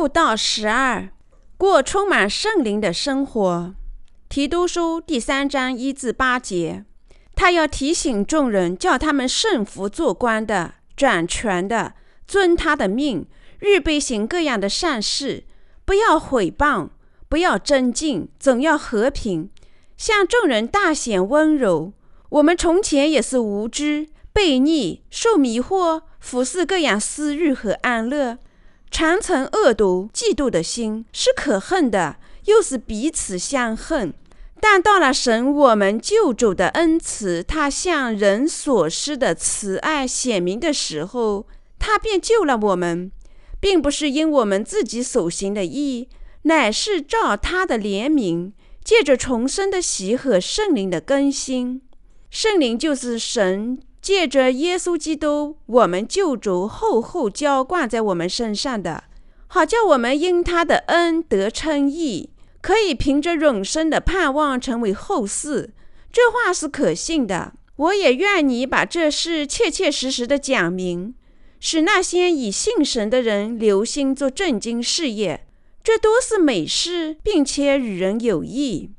辅导十二，过充满圣灵的生活。提督书第三章一至八节，他要提醒众人，叫他们顺服做官的、掌权的，遵他的命，预备行各样的善事，不要毁谤，不要争竞，总要和平，向众人大显温柔。我们从前也是无知、悖逆、受迷惑，服侍各样私欲和安乐，常存恶毒、嫉妒的心，是可恨的，又是彼此相恨。但到了神我们救主的恩慈，他向人所施的慈爱显明的时候，他便救了我们，并不是因我们自己所行的义，乃是照他的怜悯，借着重生的喜和圣灵的更新。圣灵就是神借着耶稣基督我们救主厚厚浇灌在我们身上的，好叫我们因他的恩得称义。可以凭着永生的盼望成为后嗣，这话是可信的。我也愿你把这事切切实实的讲明，使那些以信神的人留心做正经事业，这都是美事，并且与人有益。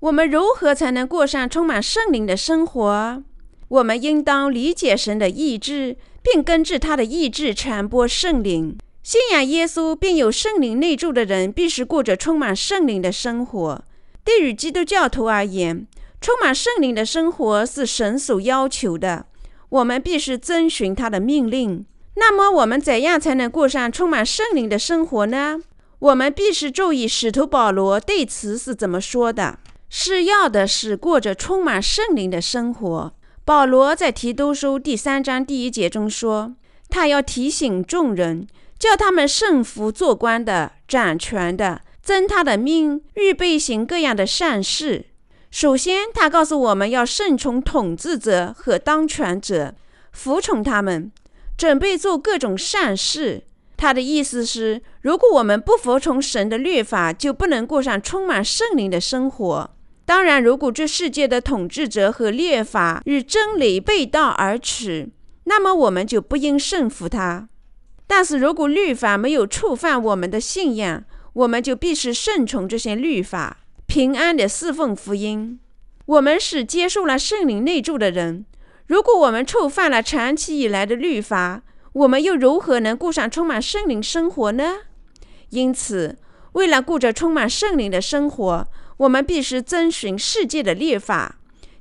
我们如何才能过上充满圣灵的生活？我们应当理解神的意志，并根据他的意志传播圣灵。信仰耶稣并有圣灵内住的人，必须过着充满圣灵的生活。对于基督教徒而言，充满圣灵的生活是神所要求的，我们必须遵循他的命令。那么，我们怎样才能过上充满圣灵的生活呢？我们必须注意使徒保罗对此是怎么说的：是要的是过着充满圣灵的生活。保罗在提督书第三章第一节中说，他要提醒众人。叫他们顺服做官的、掌权的，遵他的命，预备行各样的善事。首先，他告诉我们要顺从统治者和当权者，服从他们，准备做各种善事。他的意思是，如果我们不服从神的律法，就不能过上充满圣灵的生活。当然，如果这世界的统治者和律法与真理背道而驰，那么我们就不应顺服他。但是如果律法没有触犯我们的信仰，我们就必须顺从这些律法，平安的侍奉福音。我们是接受了圣灵内住的人，如果我们触犯了长期以来的律法，我们又如何能过上充满圣灵生活呢？因此，为了过着充满圣灵的生活，我们必须遵循世界的律法。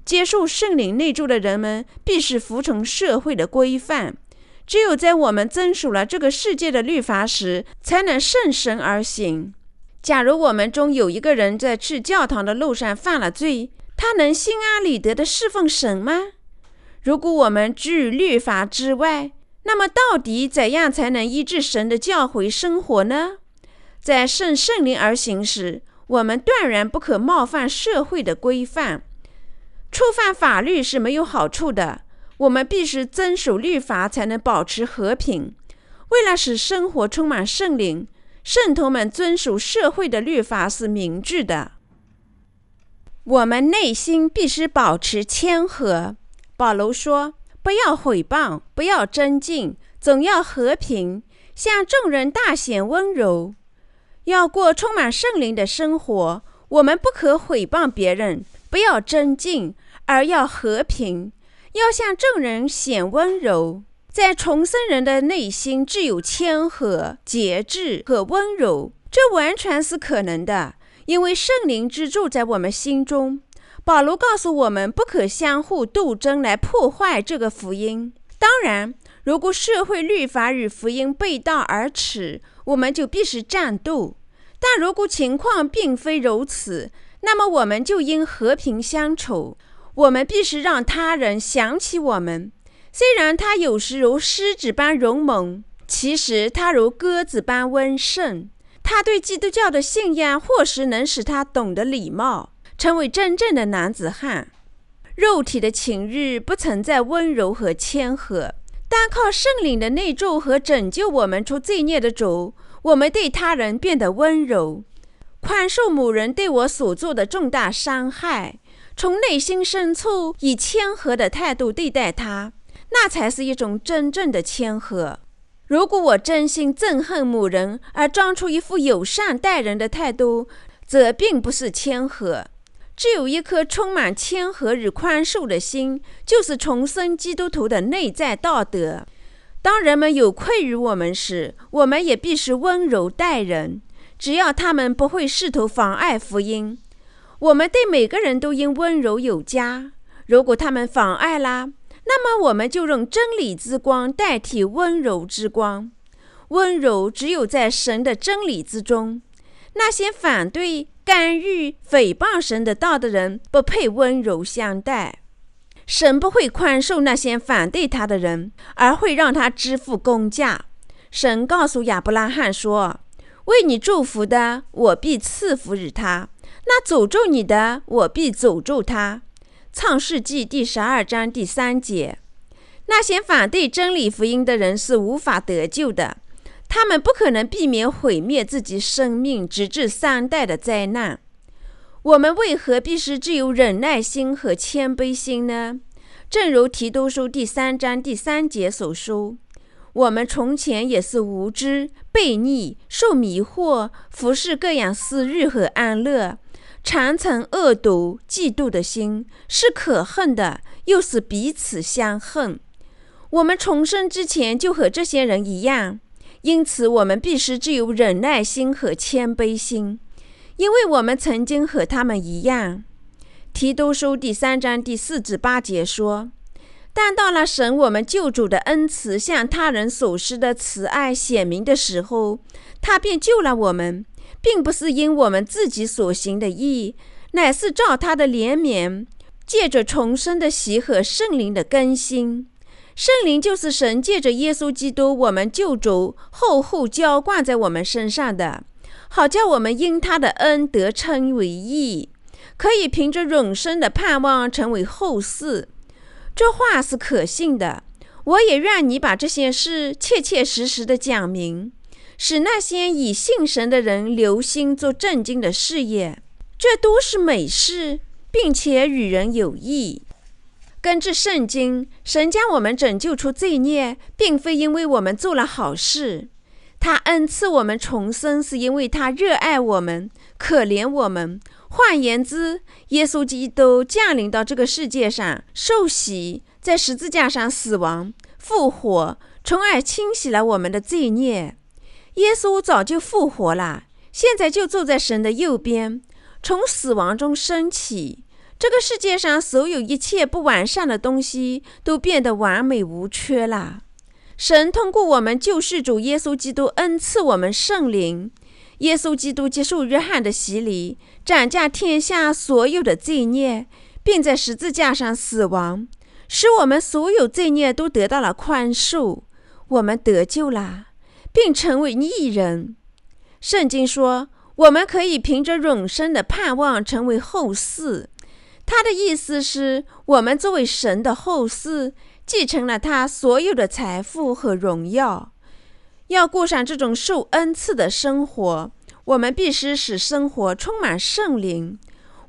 接受圣灵内住的人们必须服从社会的规范。只有在我们遵守了这个世界的律法时，才能顺神而行。假如我们中有一个人在去教堂的路上犯了罪，他能心安理得地侍奉神吗？如果我们居于律法之外，那么到底怎样才能依治神的教诲生活呢？在顺圣灵而行时，我们断然不可冒犯社会的规范。触犯法律是没有好处的。我们必须遵守律法，才能保持和平。为了使生活充满圣灵，圣徒们遵守社会的律法是明智的。我们内心必须保持谦和。保罗说：“不要毁谤，不要争竞，总要和平，向众人大显温柔，要过充满圣灵的生活。我们不可毁谤别人，不要争竞，而要和平。”要向众人显温柔，在重生人的内心只有谦和、节制和温柔，这完全是可能的，因为圣灵之住在我们心中。保罗告诉我们，不可相互斗争来破坏这个福音。当然，如果社会律法与福音背道而驰，我们就必须战斗；但如果情况并非如此，那么我们就应和平相处。我们必须让他人想起我们。虽然他有时如狮子般勇猛，其实他如鸽子般温顺。他对基督教的信仰，或许能使他懂得礼貌，成为真正的男子汉。肉体的情欲不存在温柔和谦和，单靠圣灵的内住和拯救我们出罪孽的主，我们对他人变得温柔，宽恕某人对我所做的重大伤害。从内心深处以谦和的态度对待他，那才是一种真正的谦和。如果我真心憎恨某人而装出一副友善待人的态度，则并不是谦和。只有一颗充满谦和与宽恕的心，就是重生基督徒的内在道德。当人们有愧于我们时，我们也必须温柔待人，只要他们不会试图妨碍福音。我们对每个人都应温柔有加。如果他们妨碍啦，那么我们就用真理之光代替温柔之光。温柔只有在神的真理之中。那些反对、干预、诽谤神的道的人，不配温柔相待。神不会宽恕那些反对他的人，而会让他支付公价。神告诉亚伯拉罕说：“为你祝福的，我必赐福于他；那诅咒你的，我必诅咒他。”创世纪第十二章第三节，那些反对真理福音的人是无法得救的，他们不可能避免毁灭自己生命直至三代的灾难。我们为何必须具有忍耐心和谦卑心呢？正如提督书第三章第三节所说：“我们从前也是无知、悖逆、受迷惑，服侍各样私欲和安乐。”常存恶毒、嫉妒的心是可恨的，又是彼此相恨。我们重生之前就和这些人一样，因此我们必须具有忍耐心和谦卑心，因为我们曾经和他们一样。提督书第三章第四至八节说：“但到了神我们救主的恩慈向他人所施的慈爱显明的时候，他便救了我们。”并不是因我们自己所行的义，乃是照他的怜悯，借着重生的喜和圣灵的更新。圣灵就是神借着耶稣基督，我们救主厚厚浇灌在我们身上的，好叫我们因他的恩得称为义，可以凭着永生的盼望成为后嗣。这话是可信的。我也愿你把这些事切切实实的讲明。使那些以信神的人留心做正经的事业，这都是美事，并且与人有益。根据圣经，神将我们拯救出罪孽，并非因为我们做了好事，他恩赐我们重生，是因为他热爱我们，可怜我们。换言之，耶稣基督降临到这个世界上，受洗，在十字架上死亡、复活，从而清洗了我们的罪孽。耶稣早就复活了，现在就坐在神的右边，从死亡中升起。这个世界上所有一切不完善的东西都变得完美无缺了。神通过我们救世主耶稣基督恩赐我们圣灵。耶稣基督接受约翰的洗礼，斩下天下所有的罪孽，并在十字架上死亡，使我们所有罪孽都得到了宽恕，我们得救了。并成为艺人。圣经说，我们可以凭着永生的盼望成为后嗣。他的意思是，我们作为神的后嗣，继承了他所有的财富和荣耀。要过上这种受恩赐的生活，我们必须使生活充满圣灵。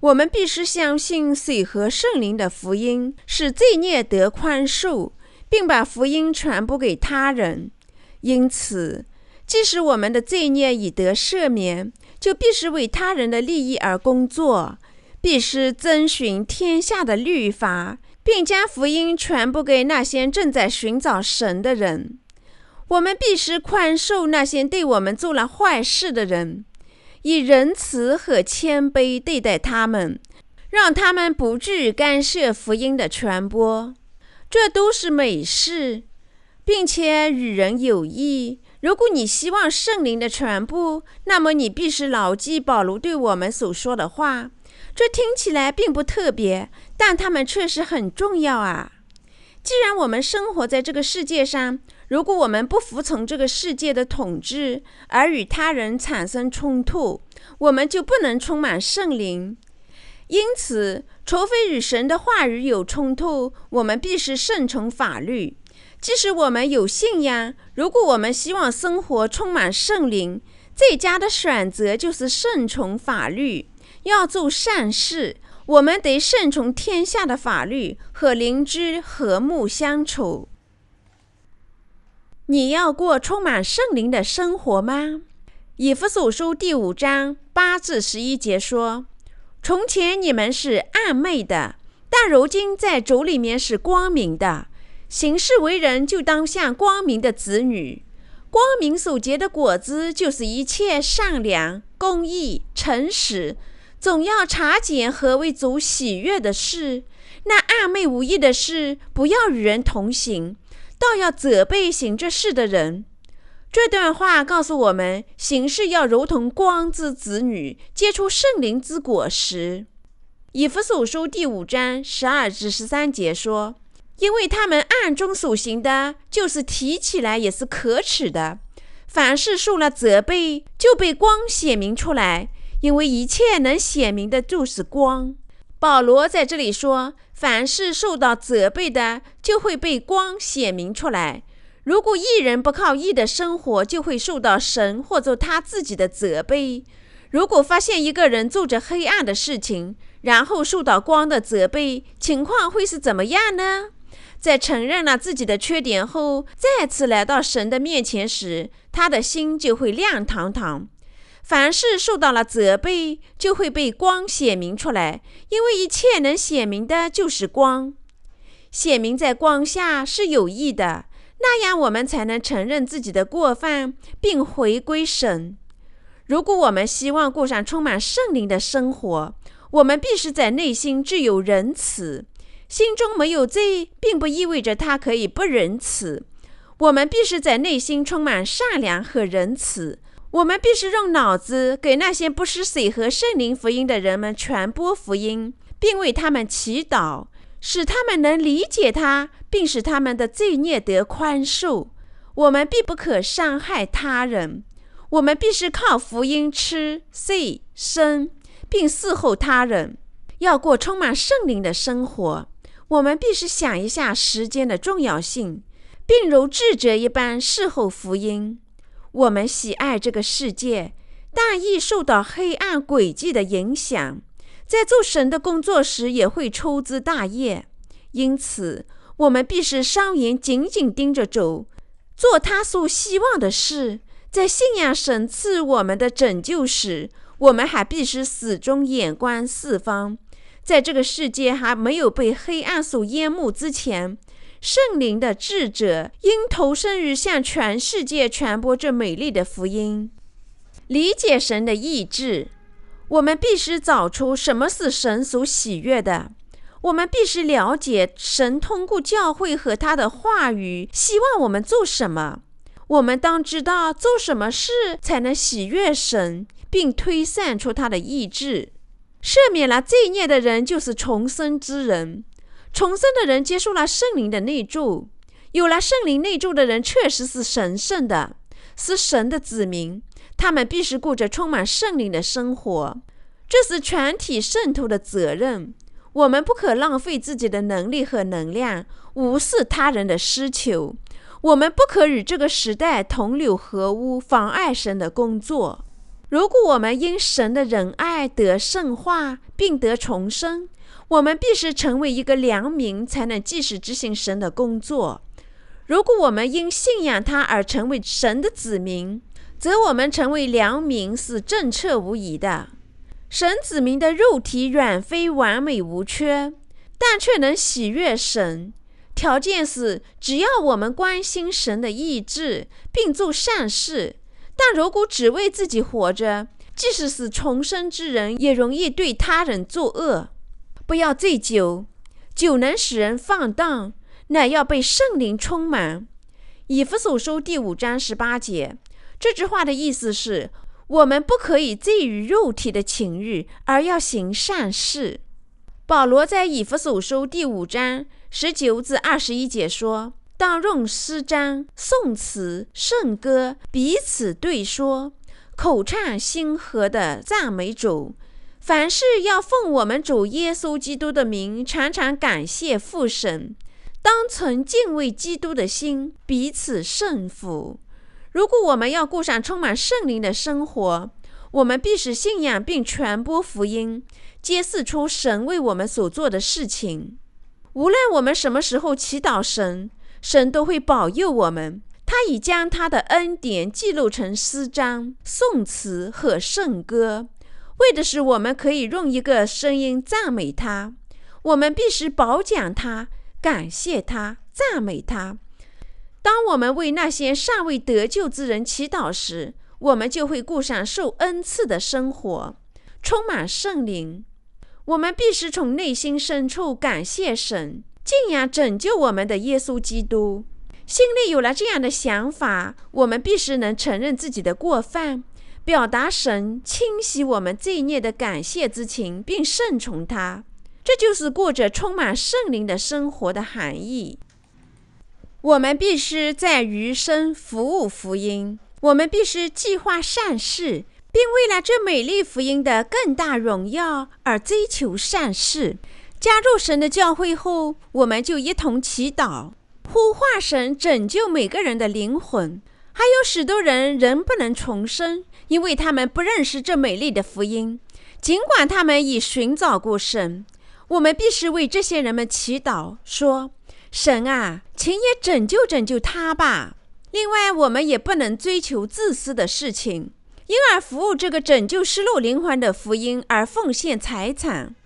我们必须相信水和圣灵的福音，使罪孽得宽恕，并把福音传播给他人。因此，即使我们的罪孽已得赦免，就必须为他人的利益而工作，必须遵循天下的律法，并将福音传播给那些正在寻找神的人。我们必须宽恕那些对我们做了坏事的人，以仁慈和谦卑对待他们，让他们不至于干涉福音的传播。这都是美事。并且与人有益。如果你希望圣灵的传播，那么你必须牢记保罗对我们所说的话。这听起来并不特别，但他们确实很重要啊！既然我们生活在这个世界上，如果我们不服从这个世界的统治，而与他人产生冲突，我们就不能充满圣灵。因此，除非与神的话语有冲突，我们必须顺从法律。即使我们有信仰，如果我们希望生活充满圣灵，最佳的选择就是顺从法律，要做善事。我们得顺从天下的法律，和邻居和睦相处。你要过充满圣灵的生活吗？以弗所书第五章八至十一节说：“从前你们是暗昧的，但如今在主里面是光明的。行事为人就当像光明的子女。光明所结的果子，就是一切善良、公义、诚实。总要查检何为主喜悦的事。那暗昧无益的事，不要与人同行。”倒要责备行这事的人。这段话告诉我们，行事要如同光之子女，结出圣灵之果实。以弗所书第五章十二至十三节说：“因为他们暗中所行的，就是提起来也是可耻的；凡是受了责备，就被光显明出来，因为一切能显明的，就是光。”保罗在这里说：“凡是受到责备的，就会被光显明出来。如果一人不靠义的生活，就会受到神或者他自己的责备。如果发现一个人做着黑暗的事情，然后受到光的责备，情况会是怎么样呢？在承认了自己的缺点后，再次来到神的面前时，他的心就会亮堂堂。”凡是受到了责备，就会被光显明出来，因为一切能显明的就是光。显明在光下是有益的，那样我们才能承认自己的过犯，并回归神。如果我们希望过上充满圣灵的生活，我们必须在内心具有仁慈。心中没有罪，并不意味着他可以不仁慈。我们必须在内心充满善良和仁慈。我们必须用脑子给那些不识水和圣灵福音的人们传播福音，并为他们祈祷，使他们能理解他，并使他们的罪孽得宽恕。我们必不可伤害他人。我们必须靠福音吃、睡、生，并伺候他人。要过充满圣灵的生活，我们必须想一下时间的重要性，并如智者一般侍候福音。我们喜爱这个世界，但易受到黑暗诡计的影响，在做神的工作时也会粗枝大叶。因此，我们必须双眼紧紧盯着主，做他所希望的事。在信仰神赐我们的拯救时，我们还必须始终眼观四方。在这个世界还没有被黑暗所淹没之前。圣灵的智者应投身于向全世界传播这美丽的福音，理解神的意志。我们必须找出什么是神所喜悦的。我们必须了解神通过教会和他的话语希望我们做什么。我们当知道做什么事才能喜悦神，并推散出他的意志。赦免了罪孽的人就是重生之人。重生的人接受了圣灵的内助，有了圣灵内助的人确实是神圣的，是神的子民。他们必须过着充满圣灵的生活，这是全体圣徒的责任。我们不可浪费自己的能力和能量，无视他人的需求。我们不可与这个时代同流合污，妨碍神的工作。如果我们因神的仁爱得圣化，并得重生，我们必须成为一个良民，才能继续执行神的工作。如果我们因信仰他而成为神的子民，则我们成为良民是正确无疑的。神子民的肉体远非完美无缺，但却能喜悦神。条件是，只要我们关心神的意志，并做善事。但如果只为自己活着，即使是重生之人，也容易对他人作恶。不要醉酒，酒能使人放荡，乃要被圣灵充满。以弗所书第五章十八节，这句话的意思是：我们不可以醉于肉体的情欲，而要行善事。保罗在以弗所书第五章十九至二十一节说：当用诗章、颂词、圣歌彼此对说，口唱心和的赞美主。凡事要奉我们主耶稣基督的名，常常感谢父神。当存敬畏基督的心，彼此顺服。如果我们要过上充满圣灵的生活，我们必须信仰并传播福音，揭示出神为我们所做的事情。无论我们什么时候祈祷神，神都会保佑我们。他已将他的恩典记录成诗章、颂词和圣歌，为的是我们可以用一个声音赞美他。我们必须褒奖他、感谢他、赞美他。当我们为那些尚未得救之人祈祷时，我们就会过上受恩赐的生活，充满圣灵。我们必须从内心深处感谢神，敬仰拯救我们的耶稣基督。心里有了这样的想法，我们必须能承认自己的过犯，表达神清洗我们罪孽的感谢之情，并顺从他。这就是过着充满圣灵的生活的含义。我们必须在余生服务福音，我们必须计划善事。并为了这美丽福音的更大荣耀而追求善事。加入神的教会后，我们就一同祈祷，呼唤神拯救每个人的灵魂。还有许多人仍不能重生，因为他们不认识这美丽的福音，尽管他们已寻找过神。我们必须为这些人们祈祷，说：“神啊，请也拯救拯救他吧。”另外，我们也不能追求自私的事情。因而服务这个拯救失落灵魂的福音而奉献财产，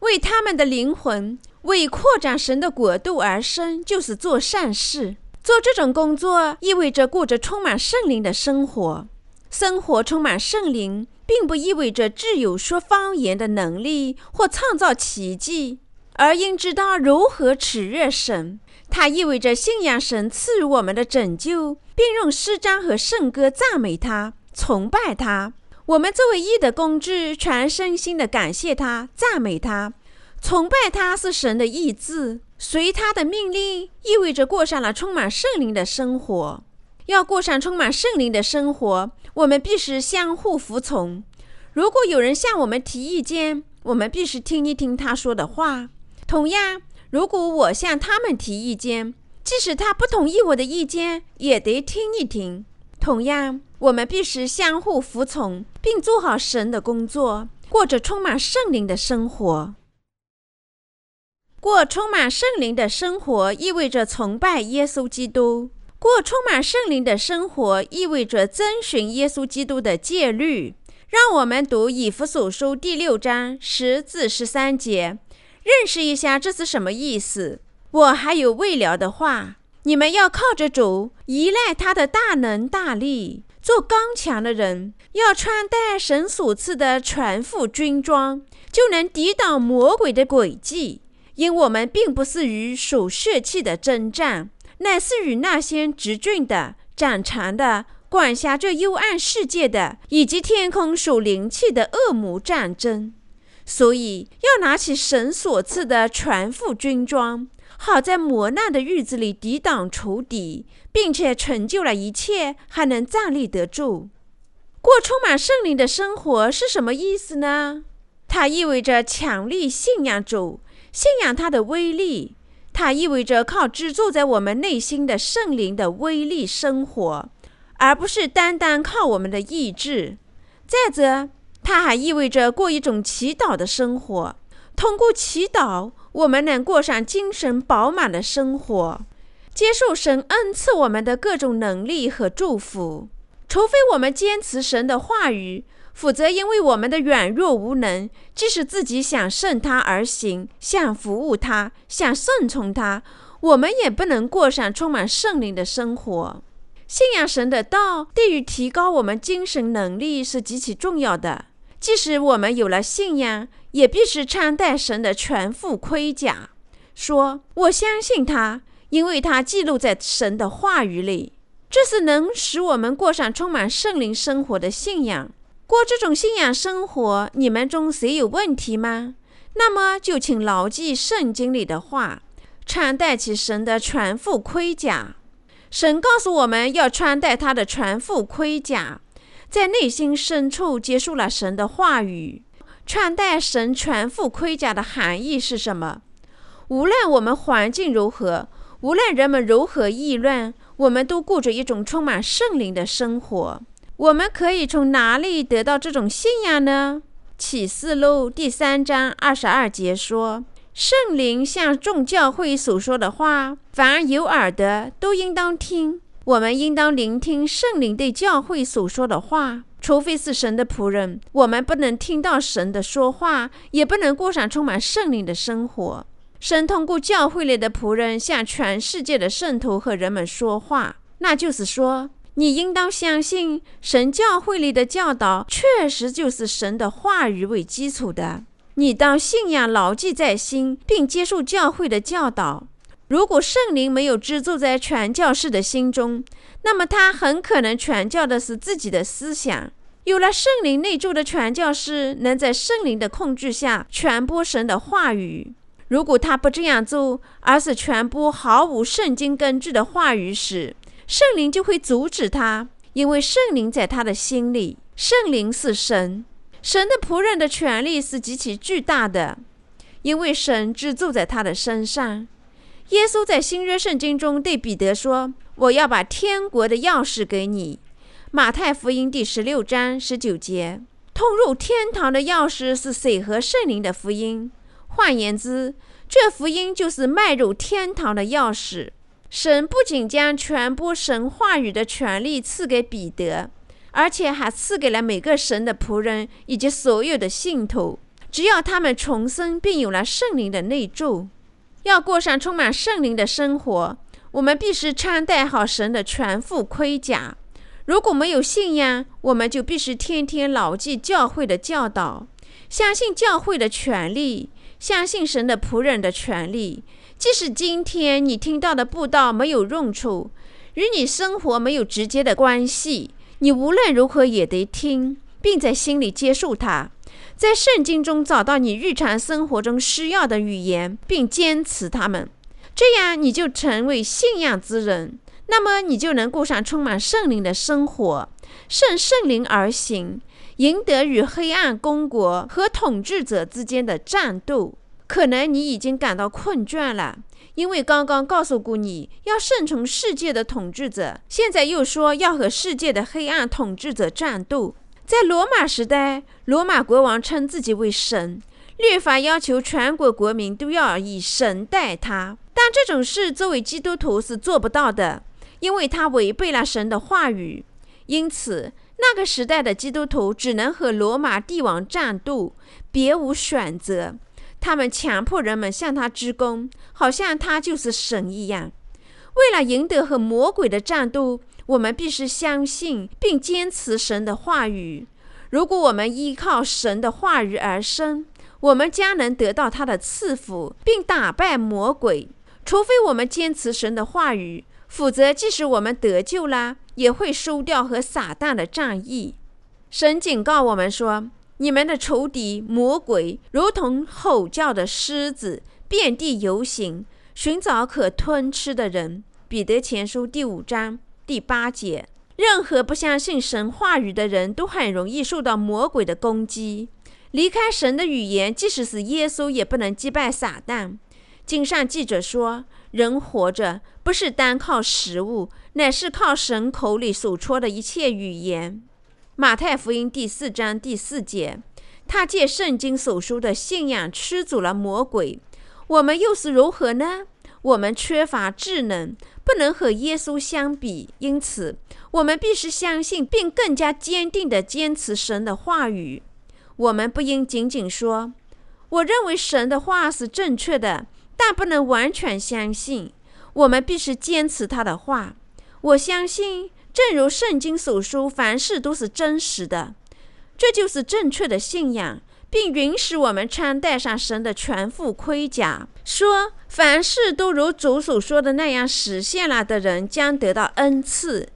为他们的灵魂，为扩展神的国度而生，就是做善事。做这种工作意味着过着充满圣灵的生活。生活充满圣灵，并不意味着具有说方言的能力或创造奇迹，而应知道如何取悦神。它意味着信仰神赐予我们的拯救，并用诗章和圣歌赞美他。崇拜他，我们作为义的工具，全身心的感谢他，赞美他，崇拜他是神的意志，随他的命令，意味着过上了充满圣灵的生活。要过上充满圣灵的生活，我们必须相互服从。如果有人向我们提意见，我们必须听一听他说的话。同样，如果我向他们提意见，即使他不同意我的意见，也得听一听。同样。我们必须相互服从，并做好神的工作，过着充满圣灵的生活。过充满圣灵的生活意味着崇拜耶稣基督；过充满圣灵的生活意味着遵循耶稣基督的戒律。让我们读以弗所书第六章十至十三节，认识一下这是什么意思。我还有未了的话：你们要靠着主，依赖他的大能大力。做刚强的人，要穿戴神所赐的全副军装，就能抵挡魔鬼的诡计。因我们并不是与属血气的征战，乃是与那些直俊的、长长的、管辖着幽暗世界的，以及天空属灵气的恶魔战争。所以，要拿起神所赐的全副军装。好在磨难的日子里抵挡仇敌，并且成就了一切，还能站立得住。过充满圣灵的生活是什么意思呢？它意味着强力信仰主，信仰他的威力。它意味着靠居住在我们内心的圣灵的威力生活，而不是单单靠我们的意志。再者，它还意味着过一种祈祷的生活，通过祈祷。我们能过上精神饱满的生活，接受神恩赐我们的各种能力和祝福。除非我们坚持神的话语，否则因为我们的软弱无能，即使自己想顺他而行，想服务他，想顺从他，我们也不能过上充满圣灵的生活。信仰神的道，对于提高我们精神能力是极其重要的。即使我们有了信仰，也必须穿戴神的全副盔甲。说：“我相信他，因为他记录在神的话语里。”这是能使我们过上充满圣灵生活的信仰。过这种信仰生活，你们中谁有问题吗？那么就请牢记圣经里的话，穿戴起神的全副盔甲。神告诉我们要穿戴他的全副盔甲。在内心深处接受了神的话语，穿戴神全副盔甲的含义是什么？无论我们环境如何，无论人们如何议论，我们都过着一种充满圣灵的生活。我们可以从哪里得到这种信仰呢？启示录第三章二十二节说：“圣灵向众教会所说的话，凡有耳的都应当听。”我们应当聆听圣灵对教会所说的话。除非是神的仆人，我们不能听到神的说话，也不能过上充满圣灵的生活。神通过教会里的仆人向全世界的圣徒和人们说话，那就是说，你应当相信神教会里的教导确实就是神的话语为基础的。你当信仰牢记在心，并接受教会的教导。如果圣灵没有居住在传教士的心中，那么他很可能传教的是自己的思想。有了圣灵内住的传教士，能在圣灵的控制下传播神的话语。如果他不这样做，而是传播毫无圣经根据的话语时，圣灵就会阻止他，因为圣灵在他的心里。圣灵是神，神的仆人的权利是极其巨大的，因为神只住在他的身上。耶稣在新约圣经中对彼得说：“我要把天国的钥匙给你。”马太福音第十六章十九节。通入天堂的钥匙是水和圣灵的福音。换言之，这福音就是迈入天堂的钥匙。神不仅将传播神话语的权利赐给彼得，而且还赐给了每个神的仆人以及所有的信徒。只要他们重生并有了圣灵的内住，要过上充满圣灵的生活，我们必须穿戴好神的全副盔甲。如果没有信仰，我们就必须天天牢记教会的教导，相信教会的权利。相信神的仆人的权利，即使今天你听到的布道没有用处，与你生活没有直接的关系，你无论如何也得听，并在心里接受它，在圣经中找到你日常生活中需要的语言，并坚持它们，这样你就成为信仰之人。那么你就能过上充满圣灵的生活，顺圣灵而行。赢得与黑暗公国和统治者之间的战斗，可能你已经感到困倦了，因为刚刚告诉过你要顺从世界的统治者，现在又说要和世界的黑暗统治者战斗。在罗马时代，罗马国王称自己为神，律法要求全国国民都要以神待他，但这种事作为基督徒是做不到的，因为他违背了神的话语，因此。那个时代的基督徒只能和罗马帝王战斗，别无选择。他们强迫人们向他鞠躬，好像他就是神一样。为了赢得和魔鬼的战斗，我们必须相信并坚持神的话语。如果我们依靠神的话语而生，我们将能得到他的赐福，并打败魔鬼。除非我们坚持神的话语。否则，即使我们得救了，也会输掉和撒旦的战役。神警告我们说：“你们的仇敌魔鬼，如同吼叫的狮子，遍地游行，寻找可吞吃的人。”彼得前书第五章第八节。任何不相信神话语的人都很容易受到魔鬼的攻击。离开神的语言，即使是耶稣，也不能击败撒旦。经上记者说。人活着不是单靠食物，乃是靠神口里所说的一切语言。马太福音第四章第四节，他借圣经所说的信仰驱逐了魔鬼。我们又是如何呢？我们缺乏智能，不能和耶稣相比，因此我们必须相信并更加坚定地坚持神的话语。我们不应仅仅说：“我认为神的话是正确的。”但不能完全相信，我们必须坚持他的话。我相信，正如圣经所说，凡事都是真实的，这就是正确的信仰，并允许我们穿戴上神的全副盔甲。说凡事都如主所说的那样实现了的人，将得到恩赐。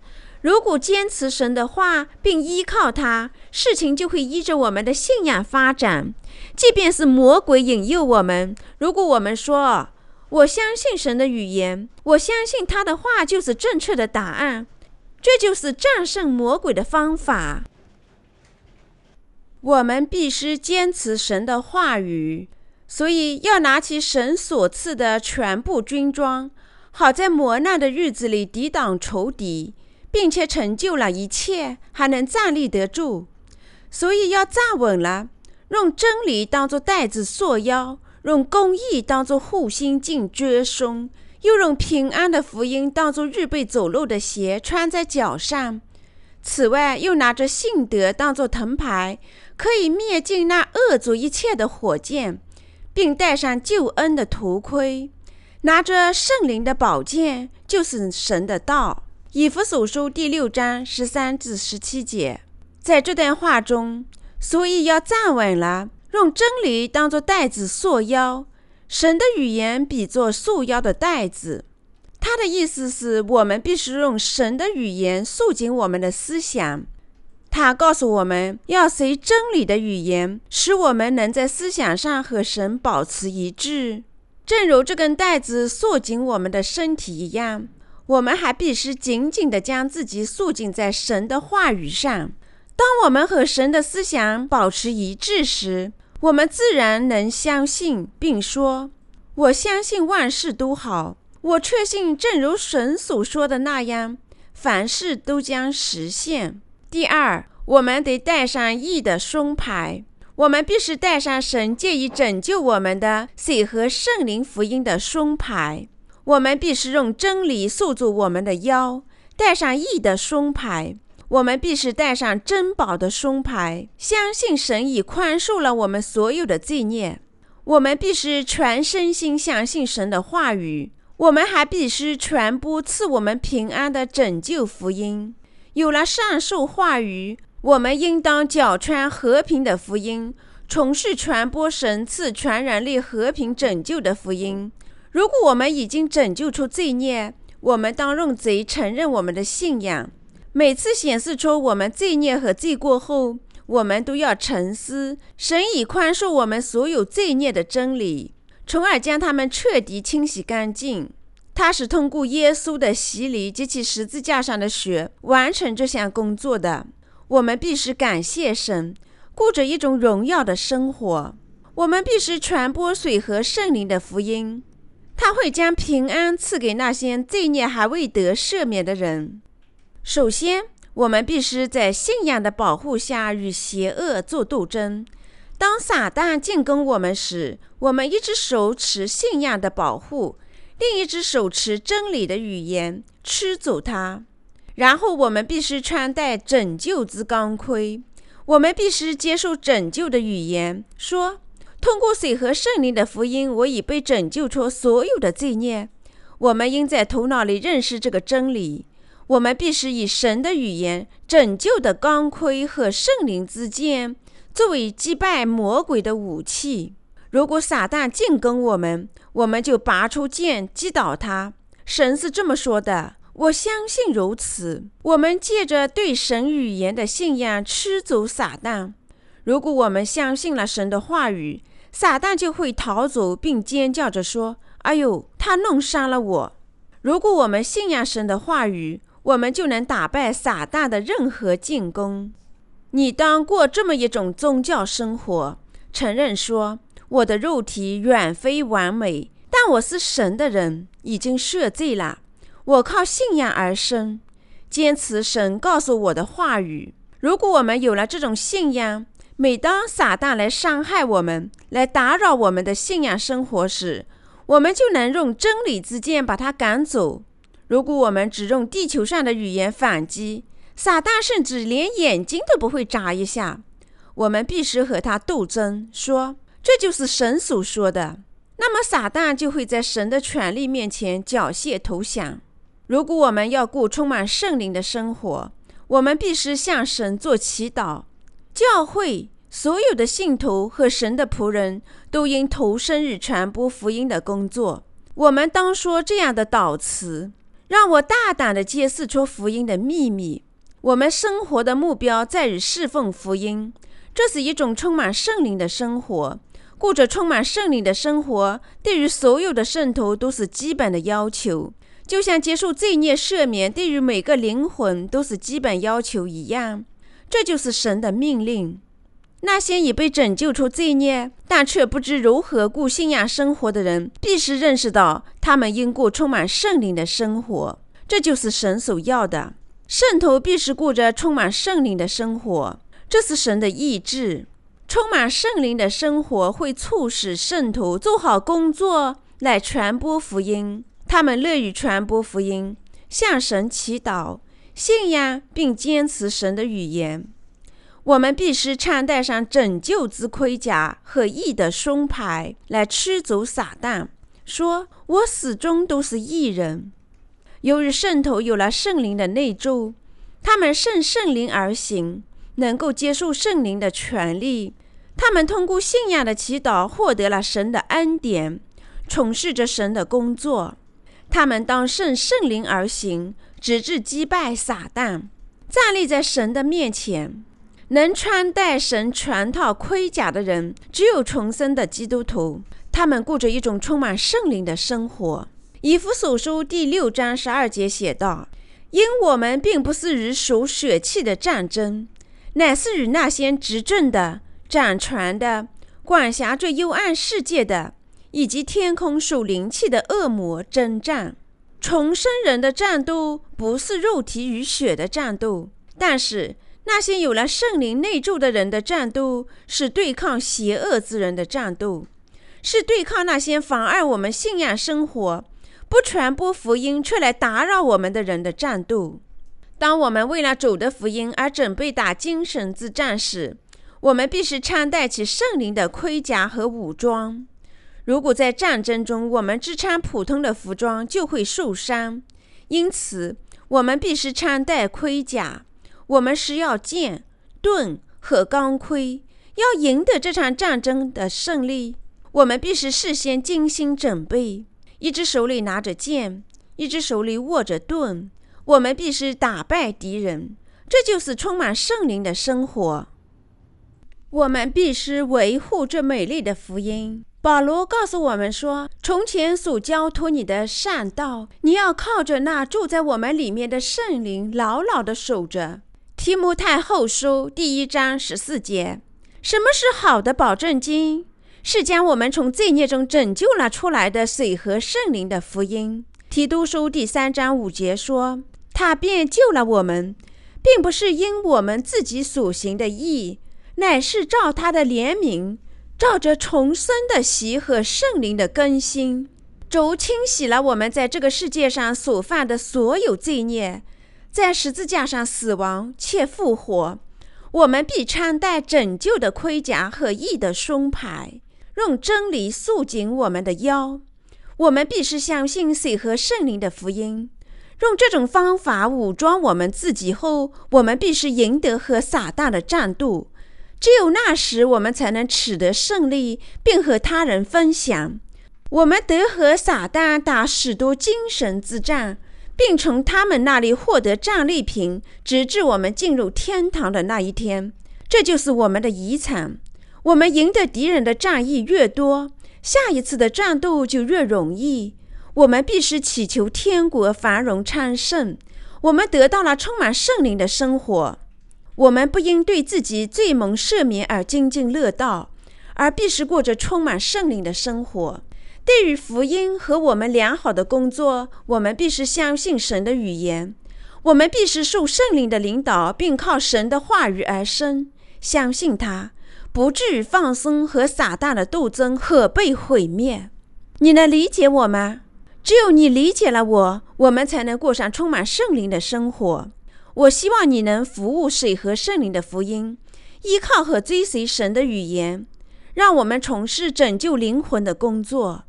如果坚持神的话，并依靠他，事情就会依着我们的信仰发展。即便是魔鬼引诱我们，如果我们说我相信神的语言，我相信他的话就是正确的答案，这就是战胜魔鬼的方法。我们必须坚持神的话语，所以要拿起神所赐的全部军装，好在磨难的日子里抵挡仇敌，并且成就了一切，还能站立得住。所以要站稳了。用真理当作带子束腰，用公义当作护心镜遮胸，又用平安的福音当作预备走路的鞋穿在脚上。此外，又拿着信德当作藤牌，可以灭尽那恶族一切的火箭，并戴上救恩的头盔，拿着圣灵的宝剑，就是神的道。以弗所书第六章十三至十七节，在这段话中，所以要站稳了，用真理当作带子束腰，神的语言比作束腰的带子。他的意思是我们必须用神的语言束紧我们的思想。他告诉我们要随真理的语言，使我们能在思想上和神保持一致，正如这根带子束紧我们的身体一样。我们还必须紧紧地将自己束紧在神的话语上。当我们和神的思想保持一致时，我们自然能相信，并说：“我相信万事都好。”我确信，正如神所说的那样，凡事都将实现。第二，我们得带上义的胸牌，我们必须带上神借以拯救我们的水和圣灵福音的胸牌。我们必须用真理束住我们的腰，带上义的胸牌。我们必须带上珍宝的胸牌，相信神已宽恕了我们所有的罪孽。我们必须全身心相信神的话语。我们还必须传播赐我们平安的拯救福音。有了上述话语，我们应当脚穿和平的福音，从事传播神赐传染力、和平拯救的福音。如果我们已经拯救出罪孽，我们当用贼承认我们的信仰。每次显示出我们罪孽和罪过后，我们都要沉思神已宽恕我们所有罪孽的真理。从而将他们彻底清洗干净。他是通过耶稣的洗礼及其十字架上的血完成这项工作的。我们必须感谢神，过着一种荣耀的生活。我们必须传播水和圣灵的福音，他会将平安赐给那些罪孽还未得赦免的人。首先，我们必须在信仰的保护下与邪恶作斗争。当撒旦进攻我们时，我们一只手持信仰的保护，另一只手持真理的语言，驱走它。然后我们必须穿戴拯救之钢盔，我们必须接受拯救的语言，说：通过水和圣灵的福音，我已被拯救出所有的罪孽。我们应在头脑里认识这个真理。我们必须以神的语言、拯救的钢盔和圣灵之剑。作为击败魔鬼的武器，如果撒旦进攻我们，我们就拔出剑击倒他。神是这么说的，我相信如此。我们借着对神语言的信仰驱走撒旦。如果我们相信了神的话语，撒旦就会逃走，并尖叫着说：“哎呦，他弄伤了我！”如果我们信仰神的话语，我们就能打败撒旦的任何进攻。你当过这么一种宗教生活，承认说我的肉体远非完美，但我是神的人，已经赦罪了。我靠信仰而生，坚持神告诉我的话语。如果我们有了这种信仰，每当撒旦来伤害我们、来打扰我们的信仰生活时，我们就能用真理之剑把他赶走。如果我们只用地球上的语言反击，撒旦甚至连眼睛都不会眨一下，我们必须和他斗争，说这就是神所说的。那么撒旦就会在神的权力面前缴械投降。如果我们要过充满圣灵的生活，我们必须向神做祈祷。教会所有的信徒和神的仆人都应投身于传播福音的工作。我们当说这样的祷词：让我大胆地揭示出福音的秘密。我们生活的目标在于侍奉福音，这是一种充满圣灵的生活。过着充满圣灵的生活，对于所有的圣徒都是基本的要求，就像接受罪孽赦免对于每个灵魂都是基本要求一样。这就是神的命令。那些已被拯救出罪孽，但却不知如何过信仰生活的人，必须认识到，他们应过充满圣灵的生活。这就是神所要的。圣徒必须过着充满圣灵的生活，这是神的意志。充满圣灵的生活会促使圣徒做好工作来传播福音。他们乐于传播福音，向神祈祷，信仰并坚持神的语言。我们必须穿戴上拯救之盔甲和义的胸牌，来驱逐撒旦。说：“我始终都是义人。”由于圣徒有了圣灵的内助，他们顺圣灵而行，能够接受圣灵的权利。他们通过信仰的祈祷获得了神的恩典，从事着神的工作。他们当顺圣灵而行，直至击败撒旦，站立在神的面前。能穿戴神全套盔甲的人，只有重生的基督徒。他们过着一种充满圣灵的生活。以弗所书第六章十二节写道：“因我们并不是与属血气的战争，乃是与那些执政的、掌权的、管辖着幽暗世界的，以及天空属灵气的恶魔征战。重生人的战斗不是肉体与血的战斗，但是那些有了圣灵内助的人的战斗是对抗邪恶之人的战斗，是对抗那些妨碍我们信仰生活。”不传播福音却来打扰我们的人的战斗。当我们为了主的福音而准备打精神之战时，我们必须穿戴起圣灵的盔甲和武装。如果在战争中我们只穿普通的服装，就会受伤。因此，我们必须穿戴盔甲。我们需要剑、盾和钢盔。要赢得这场战争的胜利，我们必须事先精心准备。一只手里拿着剑，一只手里握着盾。我们必须打败敌人，这就是充满圣灵的生活。我们必须维护这美丽的福音。保罗告诉我们说：“从前所交托你的善道，你要靠着那住在我们里面的圣灵，牢牢地守着。”提摩太后书第一章十四节。什么是好的保证金？是将我们从罪孽中拯救了出来的水和圣灵的福音。提督书第三章五节说：“他便救了我们，并不是因我们自己所行的义，乃是照他的怜悯，照着重生的喜和圣灵的更新，主清洗了我们在这个世界上所犯的所有罪孽，在十字架上死亡且复活。我们必穿戴拯救的盔甲和义的胸牌。”用真理束紧我们的腰，我们必须相信水和圣灵的福音。用这种方法武装我们自己后，我们必须赢得和撒旦的战斗。只有那时，我们才能取得胜利，并和他人分享。我们得和撒旦打许多精神之战，并从他们那里获得战利品，直至我们进入天堂的那一天。这就是我们的遗产。我们赢得敌人的战役越多，下一次的战斗就越容易。我们必须祈求天国繁荣昌盛。我们得到了充满圣灵的生活。我们不应对自己罪蒙赦免而津津乐道，而必须过着充满圣灵的生活。对于福音和我们良好的工作，我们必须相信神的语言。我们必须受圣灵的领导，并靠神的话语而生，相信他。不至于放松和撒旦的斗争和被毁灭。你能理解我吗？只有你理解了我，我们才能过上充满圣灵的生活。我希望你能服务水和圣灵的福音，依靠和追随神的语言，让我们从事拯救灵魂的工作。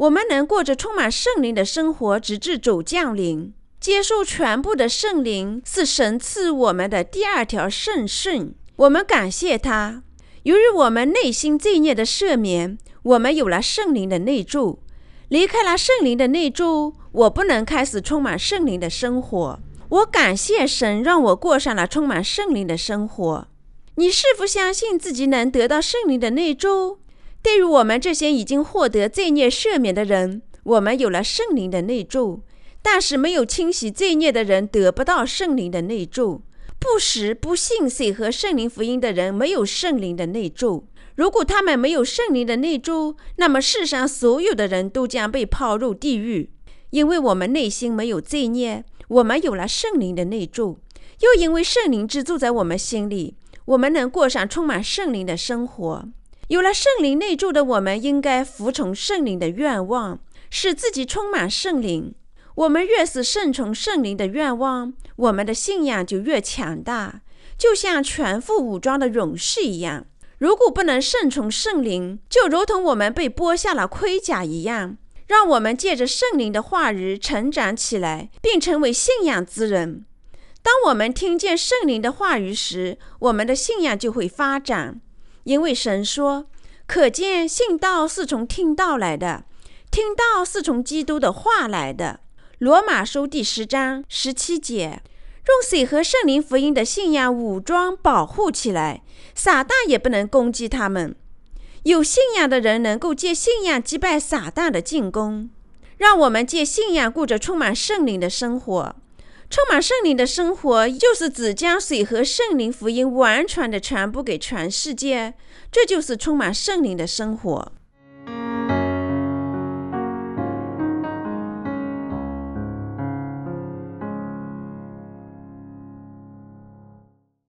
我们能过着充满圣灵的生活，直至主降临。接受全部的圣灵是神赐我们的第二条圣训。我们感谢他。由于我们内心罪孽的赦免，我们有了圣灵的内助。离开了圣灵的内助，我不能开始充满圣灵的生活。我感谢神，让我过上了充满圣灵的生活。你是否相信自己能得到圣灵的内助？对于我们这些已经获得罪孽赦免的人，我们有了圣灵的内助；但是没有清洗罪孽的人得不到圣灵的内助。不识不信水和圣灵福音的人没有圣灵的内助。如果他们没有圣灵的内助，那么世上所有的人都将被抛入地狱。因为我们内心没有罪孽，我们有了圣灵的内助，又因为圣灵之住在我们心里，我们能过上充满圣灵的生活。有了圣灵内助的我们，应该服从圣灵的愿望，使自己充满圣灵。我们越是顺从圣灵的愿望，我们的信仰就越强大，就像全副武装的勇士一样。如果不能顺从圣灵，就如同我们被剥下了盔甲一样。让我们借着圣灵的话语成长起来，并成为信仰之人。当我们听见圣灵的话语时，我们的信仰就会发展。因为神说：“可见信道是从听道来的，听道是从基督的话来的。”罗马书第十章十七节。用水和圣灵福音的信仰武装保护起来，撒旦也不能攻击他们。有信仰的人能够借信仰击败撒旦的进攻。让我们借信仰过着充满圣灵的生活。充满圣灵的生活，就是指将水和圣灵福音完全的传播给全世界。这就是充满圣灵的生活。